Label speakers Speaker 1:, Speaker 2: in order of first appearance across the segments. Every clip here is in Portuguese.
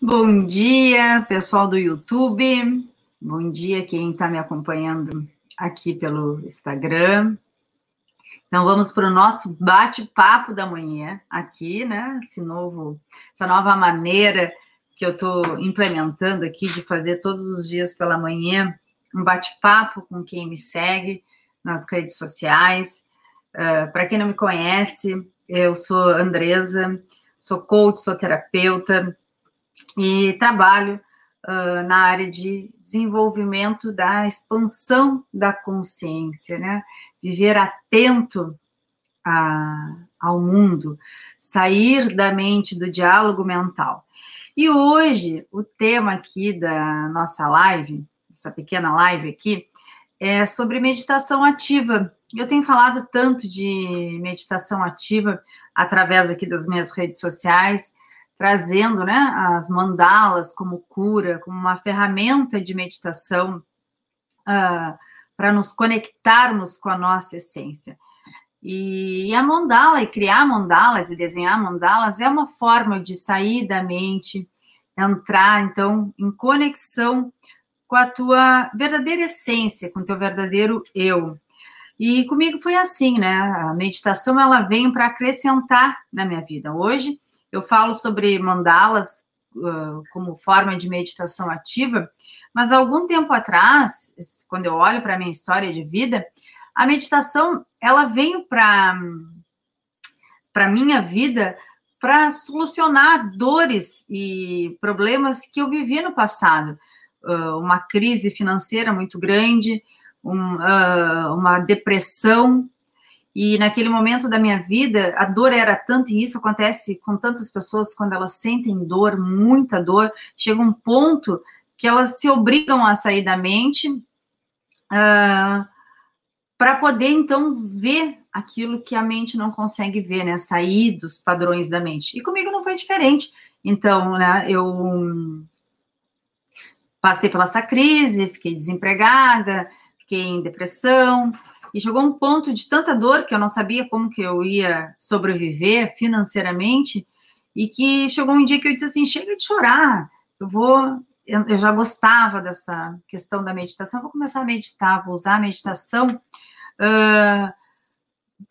Speaker 1: Bom dia, pessoal do YouTube. Bom dia, quem está me acompanhando aqui pelo Instagram. Então, vamos para o nosso bate-papo da manhã aqui, né? Esse novo, essa nova maneira que eu estou implementando aqui de fazer todos os dias pela manhã um bate-papo com quem me segue nas redes sociais. Uh, para quem não me conhece, eu sou Andresa, sou coach, sou terapeuta, e trabalho uh, na área de desenvolvimento da expansão da consciência, né? Viver atento a, ao mundo, sair da mente do diálogo mental. E hoje, o tema aqui da nossa live, essa pequena live aqui, é sobre meditação ativa. Eu tenho falado tanto de meditação ativa através aqui das minhas redes sociais, trazendo né, as mandalas como cura, como uma ferramenta de meditação uh, para nos conectarmos com a nossa essência. E, a mandala, e criar mandalas e desenhar mandalas é uma forma de sair da mente, entrar, então, em conexão com a tua verdadeira essência, com o teu verdadeiro eu. E comigo foi assim, né? A meditação, ela vem para acrescentar na minha vida. Hoje, eu falo sobre mandalas uh, como forma de meditação ativa, mas algum tempo atrás, quando eu olho para a minha história de vida, a meditação ela veio para para minha vida para solucionar dores e problemas que eu vivi no passado, uh, uma crise financeira muito grande, um, uh, uma depressão e naquele momento da minha vida, a dor era tanta, e isso acontece com tantas pessoas quando elas sentem dor, muita dor, chega um ponto que elas se obrigam a sair da mente uh, para poder então ver aquilo que a mente não consegue ver, né? Sair dos padrões da mente. E comigo não foi diferente. Então, né, eu passei pela essa crise, fiquei desempregada, fiquei em depressão, e chegou um ponto de tanta dor que eu não sabia como que eu ia sobreviver financeiramente e que chegou um dia que eu disse assim, chega de chorar, eu vou, eu, já gostava dessa questão da meditação, vou começar a meditar, vou usar a meditação uh,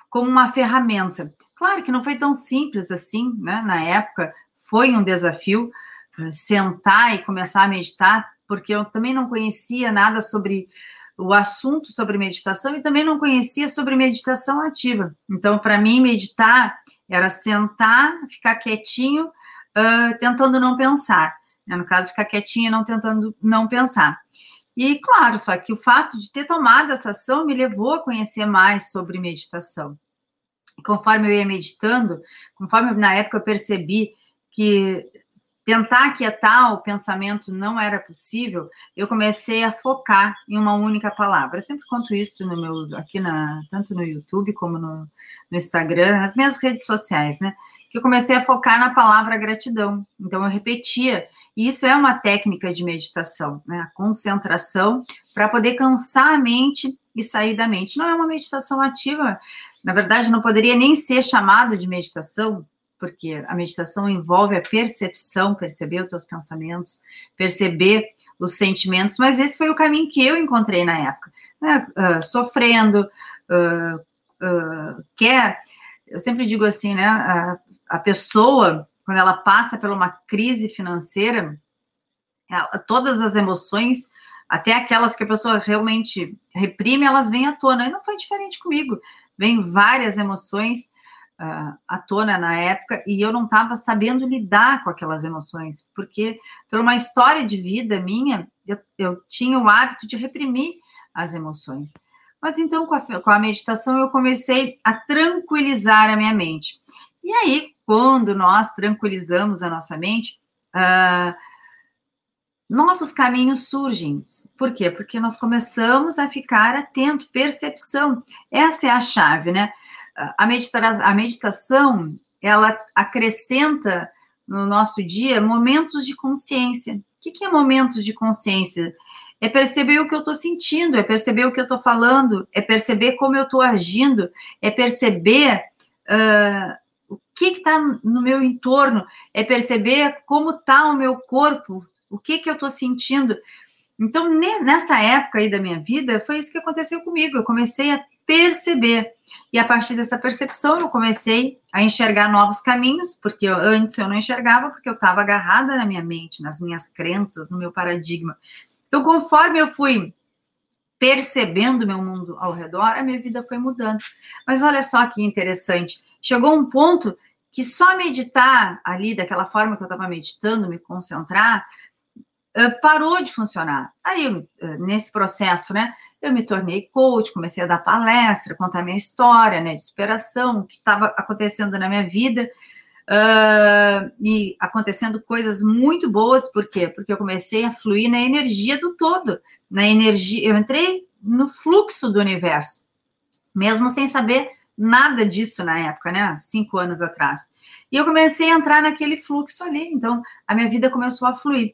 Speaker 1: como uma ferramenta. Claro que não foi tão simples assim, né? Na época foi um desafio uh, sentar e começar a meditar, porque eu também não conhecia nada sobre o assunto sobre meditação e também não conhecia sobre meditação ativa. Então, para mim, meditar era sentar, ficar quietinho, uh, tentando não pensar. Né? No caso, ficar quietinho, não tentando não pensar. E, claro, só que o fato de ter tomado essa ação me levou a conhecer mais sobre meditação. Conforme eu ia meditando, conforme na época eu percebi que tentar aquietar o pensamento não era possível, eu comecei a focar em uma única palavra. Eu sempre conto isso no meu, aqui na, tanto no YouTube como no, no Instagram, nas minhas redes sociais, né? Que eu comecei a focar na palavra gratidão. Então eu repetia. E isso é uma técnica de meditação, né? A concentração para poder cansar a mente e sair da mente. Não é uma meditação ativa. Na verdade, não poderia nem ser chamado de meditação, porque a meditação envolve a percepção, perceber os teus pensamentos, perceber os sentimentos, mas esse foi o caminho que eu encontrei na época, né? uh, sofrendo, uh, uh, quer, eu sempre digo assim, né, a, a, pessoa, quando ela passa por uma crise financeira, ela, todas as emoções, até aquelas que a pessoa realmente reprime, elas vêm à tona, e não foi diferente comigo, vem várias emoções, uh, à tona na época e eu não estava sabendo lidar com aquelas emoções, porque por uma história de vida minha, eu, eu tinha o hábito de reprimir as emoções. Mas então, com a, com a meditação, eu comecei a tranquilizar a minha mente. E aí, quando nós tranquilizamos a nossa mente, uh, novos caminhos surgem. Por quê? Porque nós começamos a ficar atento, percepção. Essa é a chave, né? A, medita a meditação ela acrescenta no nosso dia momentos de consciência. O que, que é momentos de consciência? É perceber o que eu estou sentindo, é perceber o que eu estou falando, é perceber como eu estou agindo, é perceber uh, o que está no meu entorno, é perceber como está o meu corpo, o que, que eu estou sentindo. Então, nessa época aí da minha vida, foi isso que aconteceu comigo. Eu comecei a perceber. E a partir dessa percepção, eu comecei a enxergar novos caminhos, porque eu, antes eu não enxergava, porque eu estava agarrada na minha mente, nas minhas crenças, no meu paradigma. Então, conforme eu fui percebendo meu mundo ao redor, a minha vida foi mudando. Mas olha só que interessante. Chegou um ponto que só meditar ali, daquela forma que eu estava meditando, me concentrar, parou de funcionar. Aí, nesse processo, né, eu me tornei coach, comecei a dar palestra, contar minha história, né, de superação, o que estava acontecendo na minha vida, uh, e acontecendo coisas muito boas, por quê? Porque eu comecei a fluir na energia do todo, na energia, eu entrei no fluxo do universo, mesmo sem saber nada disso na época, né? Cinco anos atrás. E eu comecei a entrar naquele fluxo ali, então a minha vida começou a fluir.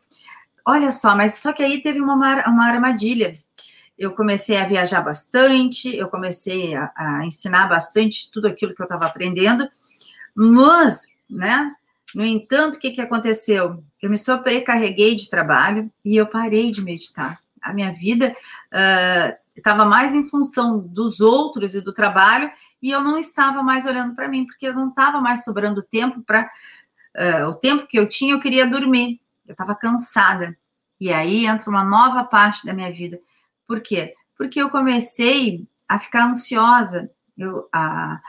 Speaker 1: Olha só, mas só que aí teve uma, uma armadilha. Eu comecei a viajar bastante, eu comecei a, a ensinar bastante tudo aquilo que eu estava aprendendo, mas, né? No entanto, o que, que aconteceu? Eu me sobrecarreguei de trabalho e eu parei de meditar. A minha vida estava uh, mais em função dos outros e do trabalho e eu não estava mais olhando para mim, porque eu não estava mais sobrando tempo para. Uh, o tempo que eu tinha, eu queria dormir. Eu estava cansada. E aí entra uma nova parte da minha vida. Por quê? Porque eu comecei a ficar ansiosa. Eu, a,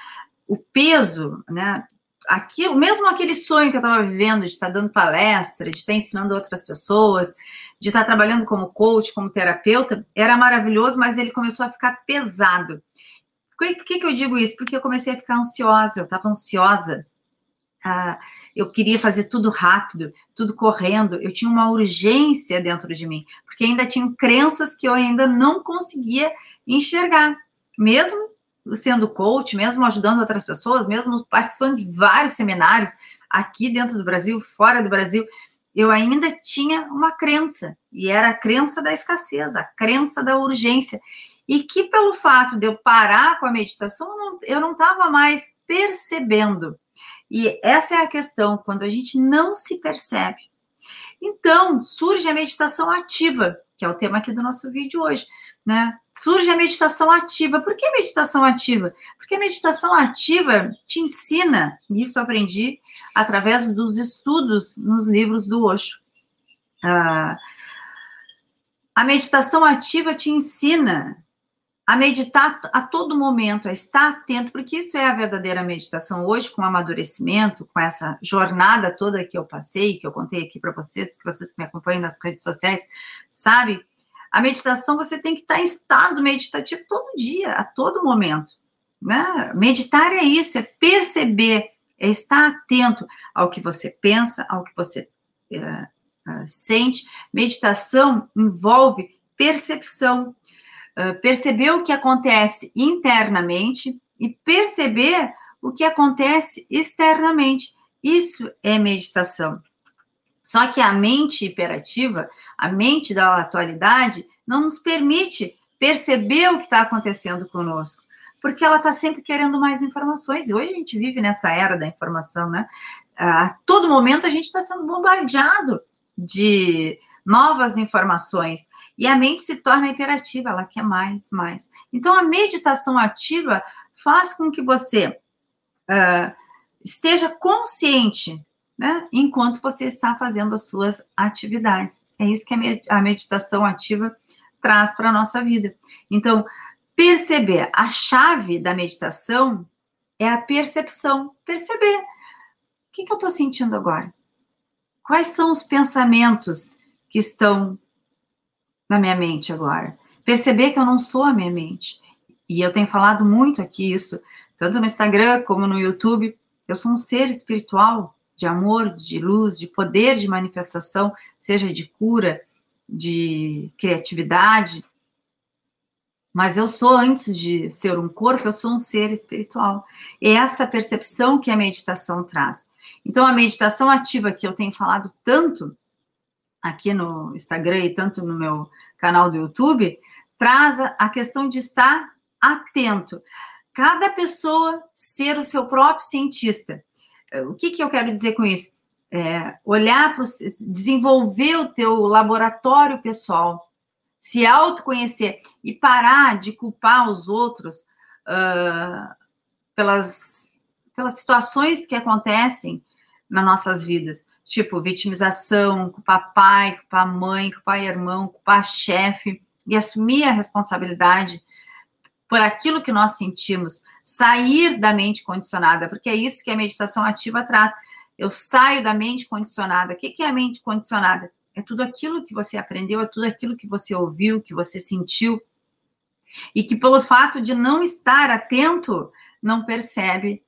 Speaker 1: o peso, né? Aquilo, mesmo aquele sonho que eu estava vivendo de estar dando palestra, de estar ensinando outras pessoas, de estar trabalhando como coach, como terapeuta, era maravilhoso, mas ele começou a ficar pesado. Por que, que eu digo isso? Porque eu comecei a ficar ansiosa, eu estava ansiosa. Ah, eu queria fazer tudo rápido, tudo correndo, eu tinha uma urgência dentro de mim, porque ainda tinha crenças que eu ainda não conseguia enxergar, mesmo sendo coach, mesmo ajudando outras pessoas, mesmo participando de vários seminários aqui dentro do Brasil, fora do Brasil, eu ainda tinha uma crença, e era a crença da escassez, a crença da urgência. E que pelo fato de eu parar com a meditação, eu não estava mais percebendo. E essa é a questão, quando a gente não se percebe. Então, surge a meditação ativa, que é o tema aqui do nosso vídeo hoje, né? Surge a meditação ativa. Por que meditação ativa? Porque a meditação ativa te ensina, isso eu aprendi através dos estudos nos livros do Osho. Ah, a meditação ativa te ensina a meditar a todo momento, a estar atento, porque isso é a verdadeira meditação hoje, com amadurecimento, com essa jornada toda que eu passei, que eu contei aqui para vocês, que vocês que me acompanham nas redes sociais, sabe? A meditação você tem que estar em estado meditativo todo dia, a todo momento. Né? Meditar é isso, é perceber, é estar atento ao que você pensa, ao que você é, é, sente. Meditação envolve percepção perceber o que acontece internamente e perceber o que acontece externamente. Isso é meditação. Só que a mente hiperativa, a mente da atualidade, não nos permite perceber o que está acontecendo conosco, porque ela está sempre querendo mais informações. E hoje a gente vive nessa era da informação, né? A todo momento a gente está sendo bombardeado de novas informações. E a mente se torna hiperativa, ela quer mais, mais. Então, a meditação ativa faz com que você uh, esteja consciente, né, enquanto você está fazendo as suas atividades. É isso que a meditação ativa traz para a nossa vida. Então, perceber a chave da meditação é a percepção. Perceber. O que, que eu estou sentindo agora? Quais são os pensamentos que estão na minha mente agora. Perceber que eu não sou a minha mente. E eu tenho falado muito aqui isso, tanto no Instagram como no YouTube. Eu sou um ser espiritual de amor, de luz, de poder de manifestação, seja de cura, de criatividade. Mas eu sou, antes de ser um corpo, eu sou um ser espiritual. É essa percepção que a meditação traz. Então, a meditação ativa que eu tenho falado tanto aqui no Instagram e tanto no meu canal do YouTube, traz a questão de estar atento. Cada pessoa ser o seu próprio cientista. o que, que eu quero dizer com isso? É, olhar para desenvolver o teu laboratório pessoal, se autoconhecer e parar de culpar os outros uh, pelas, pelas situações que acontecem nas nossas vidas. Tipo, vitimização, culpar pai, culpar mãe, culpar irmão, culpar chefe, e assumir a responsabilidade por aquilo que nós sentimos, sair da mente condicionada, porque é isso que a meditação ativa traz. Eu saio da mente condicionada. O que é a mente condicionada? É tudo aquilo que você aprendeu, é tudo aquilo que você ouviu, que você sentiu, e que pelo fato de não estar atento, não percebe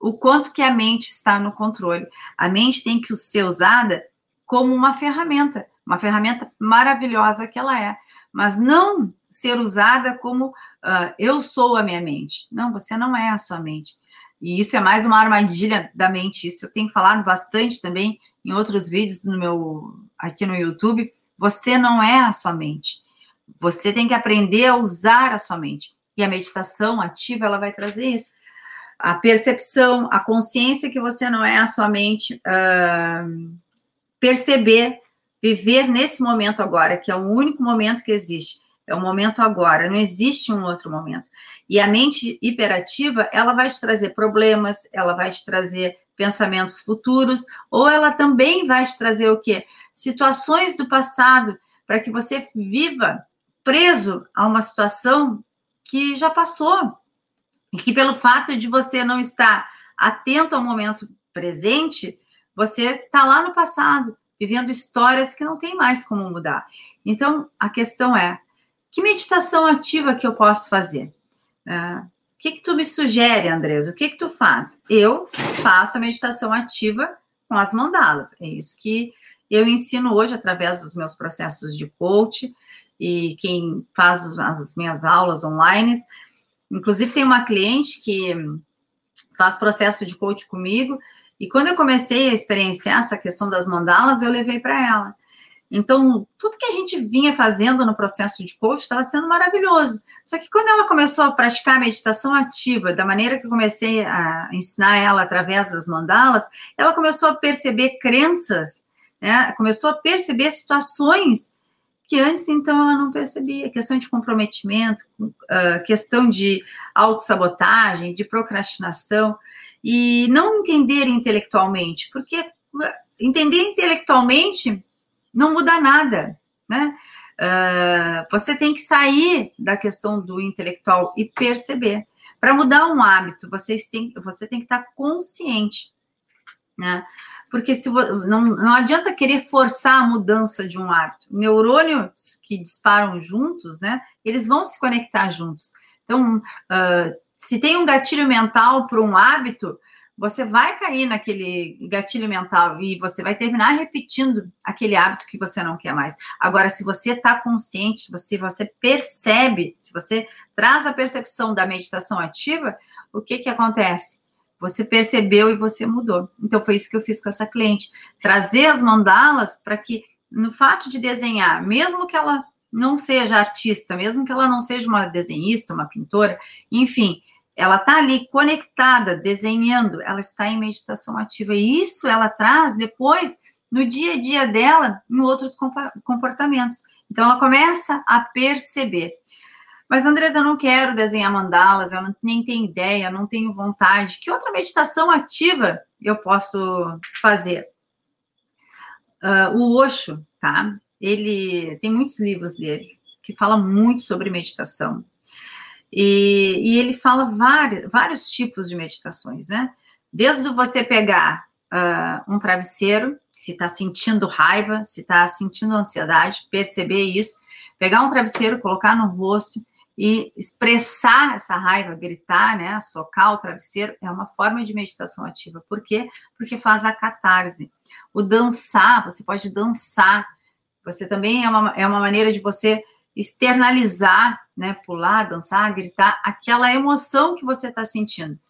Speaker 1: o quanto que a mente está no controle. A mente tem que ser usada como uma ferramenta, uma ferramenta maravilhosa que ela é, mas não ser usada como uh, eu sou a minha mente. Não, você não é a sua mente. E isso é mais uma armadilha da mente. Isso eu tenho falado bastante também em outros vídeos no meu aqui no YouTube. Você não é a sua mente. Você tem que aprender a usar a sua mente. E a meditação ativa ela vai trazer isso a percepção, a consciência que você não é a sua mente, uh, perceber, viver nesse momento agora, que é o único momento que existe. É o momento agora, não existe um outro momento. E a mente hiperativa, ela vai te trazer problemas, ela vai te trazer pensamentos futuros, ou ela também vai te trazer o quê? Situações do passado, para que você viva preso a uma situação que já passou, e que pelo fato de você não estar atento ao momento presente, você está lá no passado, vivendo histórias que não tem mais como mudar. Então, a questão é, que meditação ativa que eu posso fazer? Uh, o que, que tu me sugere, Andresa? O que, que tu faz? Eu faço a meditação ativa com as mandalas. É isso que eu ensino hoje através dos meus processos de coach e quem faz as minhas aulas online Inclusive, tem uma cliente que faz processo de coach comigo, e quando eu comecei a experienciar essa questão das mandalas, eu levei para ela. Então, tudo que a gente vinha fazendo no processo de coach estava sendo maravilhoso. Só que quando ela começou a praticar a meditação ativa, da maneira que eu comecei a ensinar ela através das mandalas, ela começou a perceber crenças, né? começou a perceber situações que antes, então, ela não percebia. Questão de comprometimento, uh, questão de autossabotagem, de procrastinação, e não entender intelectualmente, porque entender intelectualmente não muda nada, né? Uh, você tem que sair da questão do intelectual e perceber. Para mudar um hábito, vocês têm, você tem que estar consciente, né? porque se não, não adianta querer forçar a mudança de um hábito. Neurônios que disparam juntos, né? Eles vão se conectar juntos. Então, uh, se tem um gatilho mental para um hábito, você vai cair naquele gatilho mental e você vai terminar repetindo aquele hábito que você não quer mais. Agora, se você está consciente, se você, você percebe, se você traz a percepção da meditação ativa, o que que acontece? Você percebeu e você mudou. Então, foi isso que eu fiz com essa cliente. Trazer as mandalas para que, no fato de desenhar, mesmo que ela não seja artista, mesmo que ela não seja uma desenhista, uma pintora, enfim, ela está ali conectada, desenhando, ela está em meditação ativa. E isso ela traz depois, no dia a dia dela, em outros comportamentos. Então, ela começa a perceber. Mas, Andresa, eu não quero desenhar mandalas, eu não, nem tenho ideia, não tenho vontade. Que outra meditação ativa eu posso fazer? Uh, o Osho, tá? Ele tem muitos livros deles que falam muito sobre meditação. E, e ele fala vários, vários tipos de meditações, né? Desde você pegar uh, um travesseiro, se está sentindo raiva, se está sentindo ansiedade, perceber isso, pegar um travesseiro, colocar no rosto e expressar essa raiva, gritar, né, socar o travesseiro, é uma forma de meditação ativa. Por quê? Porque faz a catarse. O dançar, você pode dançar, você também é uma, é uma maneira de você externalizar, né, pular, dançar, gritar, aquela emoção que você está sentindo.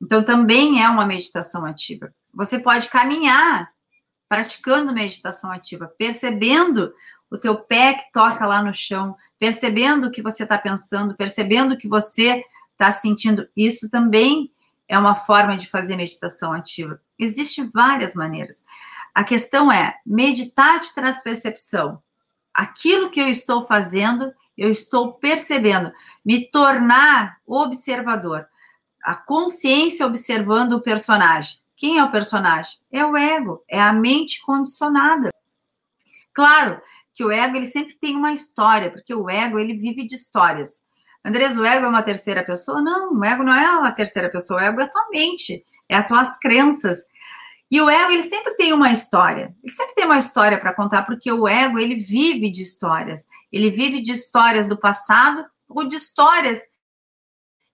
Speaker 1: Então, também é uma meditação ativa. Você pode caminhar praticando meditação ativa, percebendo o teu pé que toca lá no chão, percebendo o que você está pensando, percebendo o que você está sentindo. Isso também é uma forma de fazer meditação ativa. Existem várias maneiras. A questão é, meditar te traz percepção. Aquilo que eu estou fazendo, eu estou percebendo. Me tornar observador. A consciência observando o personagem. Quem é o personagem? É o ego, é a mente condicionada. Claro que o ego ele sempre tem uma história, porque o ego ele vive de histórias. Andrés, o ego é uma terceira pessoa? Não, o ego não é uma terceira pessoa, o ego é a tua mente, é as tuas crenças. E o ego ele sempre tem uma história. Ele sempre tem uma história para contar, porque o ego ele vive de histórias. Ele vive de histórias do passado ou de histórias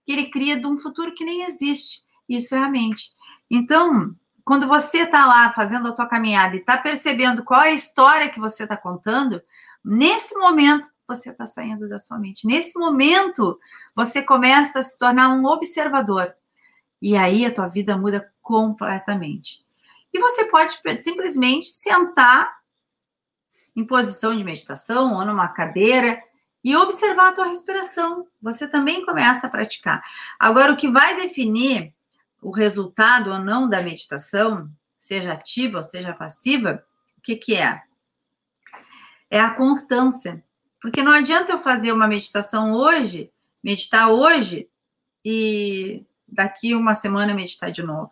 Speaker 1: que ele cria de um futuro que nem existe. Isso é a mente. Então, quando você está lá fazendo a tua caminhada e está percebendo qual é a história que você está contando, nesse momento você está saindo da sua mente. Nesse momento, você começa a se tornar um observador. E aí a tua vida muda completamente. E você pode simplesmente sentar em posição de meditação ou numa cadeira e observar a tua respiração. Você também começa a praticar. Agora, o que vai definir o resultado ou não da meditação, seja ativa ou seja passiva, o que, que é? É a constância. Porque não adianta eu fazer uma meditação hoje, meditar hoje e daqui uma semana meditar de novo.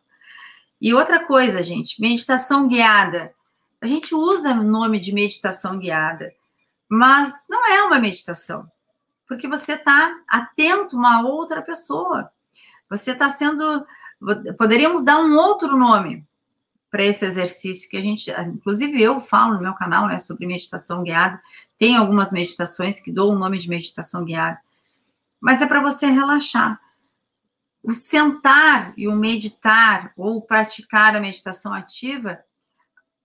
Speaker 1: E outra coisa, gente, meditação guiada. A gente usa o nome de meditação guiada, mas não é uma meditação, porque você está atento a uma outra pessoa. Você está sendo Poderíamos dar um outro nome para esse exercício que a gente, inclusive eu falo no meu canal, né, sobre meditação guiada. Tem algumas meditações que dou o nome de meditação guiada, mas é para você relaxar. O sentar e o meditar ou praticar a meditação ativa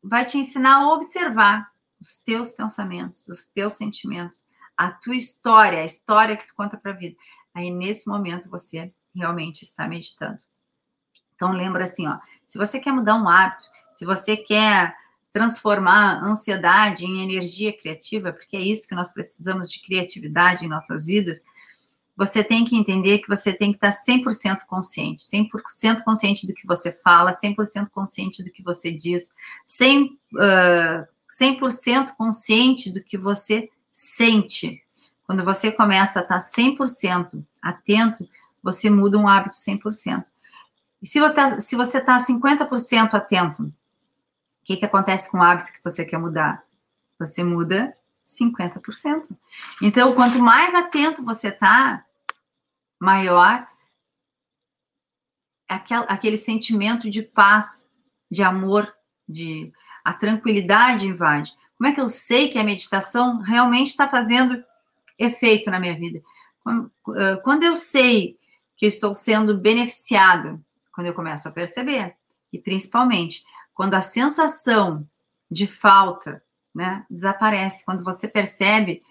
Speaker 1: vai te ensinar a observar os teus pensamentos, os teus sentimentos, a tua história, a história que tu conta para a vida. Aí nesse momento você realmente está meditando. Então lembra assim, ó, se você quer mudar um hábito, se você quer transformar ansiedade em energia criativa, porque é isso que nós precisamos de criatividade em nossas vidas, você tem que entender que você tem que estar 100% consciente, 100% consciente do que você fala, 100% consciente do que você diz, 100%, uh, 100% consciente do que você sente. Quando você começa a estar 100% atento, você muda um hábito 100%. E se você está 50% atento, o que, que acontece com o hábito que você quer mudar? Você muda 50%. Então, quanto mais atento você está, maior é aquele, aquele sentimento de paz, de amor, de a tranquilidade invade. Como é que eu sei que a meditação realmente está fazendo efeito na minha vida? Quando eu sei que estou sendo beneficiado quando eu começo a perceber. E principalmente quando a sensação de falta né, desaparece, quando você percebe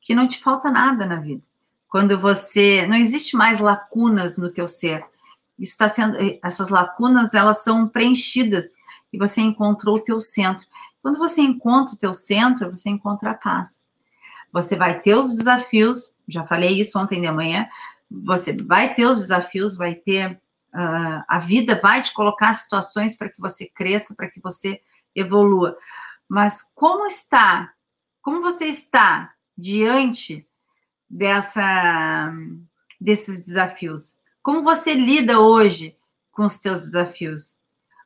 Speaker 1: que não te falta nada na vida. Quando você não existe mais lacunas no teu ser. Isso está sendo essas lacunas, elas são preenchidas e você encontrou o teu centro. Quando você encontra o teu centro, você encontra a paz. Você vai ter os desafios, já falei isso ontem de manhã, você vai ter os desafios, vai ter Uh, a vida vai te colocar situações para que você cresça, para que você evolua. Mas como está, como você está diante dessa, desses desafios? Como você lida hoje com os teus desafios?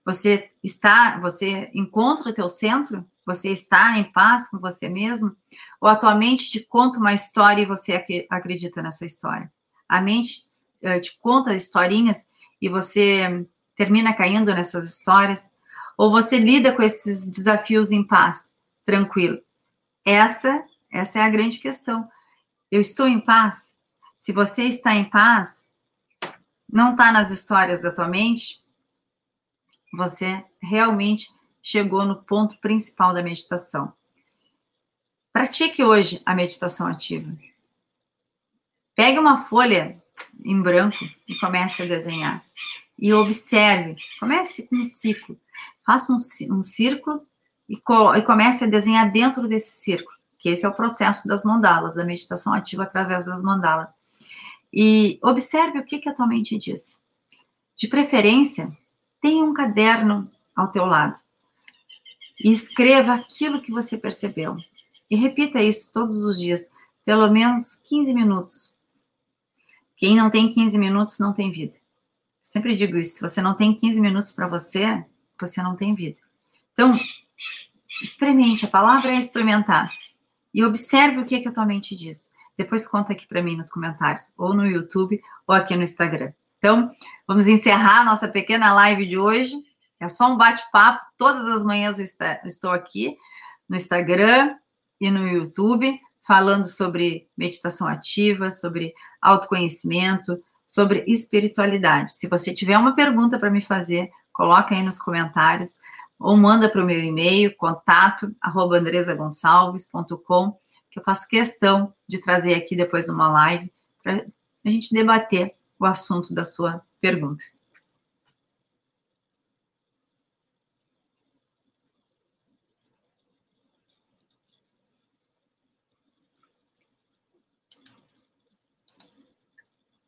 Speaker 1: Você está, você encontra o teu centro? Você está em paz com você mesmo? Ou a tua mente te conta uma história e você acredita nessa história? A mente uh, te conta historinhas e você termina caindo nessas histórias, ou você lida com esses desafios em paz, tranquilo. Essa, essa é a grande questão. Eu estou em paz? Se você está em paz, não está nas histórias da tua mente, você realmente chegou no ponto principal da meditação. Pratique hoje a meditação ativa. Pegue uma folha em branco e comece a desenhar. E observe, comece com um ciclo. Faça um, um círculo e, e comece a desenhar dentro desse círculo, que esse é o processo das mandalas, da meditação ativa através das mandalas. E observe o que, que a tua mente diz. De preferência, tenha um caderno ao teu lado. E escreva aquilo que você percebeu. E repita isso todos os dias, pelo menos 15 minutos. Quem não tem 15 minutos não tem vida. Sempre digo isso, se você não tem 15 minutos para você, você não tem vida. Então, experimente, a palavra é experimentar. E observe o que, que a tua mente diz. Depois conta aqui para mim nos comentários, ou no YouTube, ou aqui no Instagram. Então, vamos encerrar a nossa pequena live de hoje. É só um bate-papo. Todas as manhãs eu estou aqui no Instagram e no YouTube, falando sobre meditação ativa, sobre autoconhecimento, sobre espiritualidade. Se você tiver uma pergunta para me fazer, coloca aí nos comentários ou manda para o meu e-mail, contato, arroba que eu faço questão de trazer aqui depois uma live para a gente debater o assunto da sua pergunta.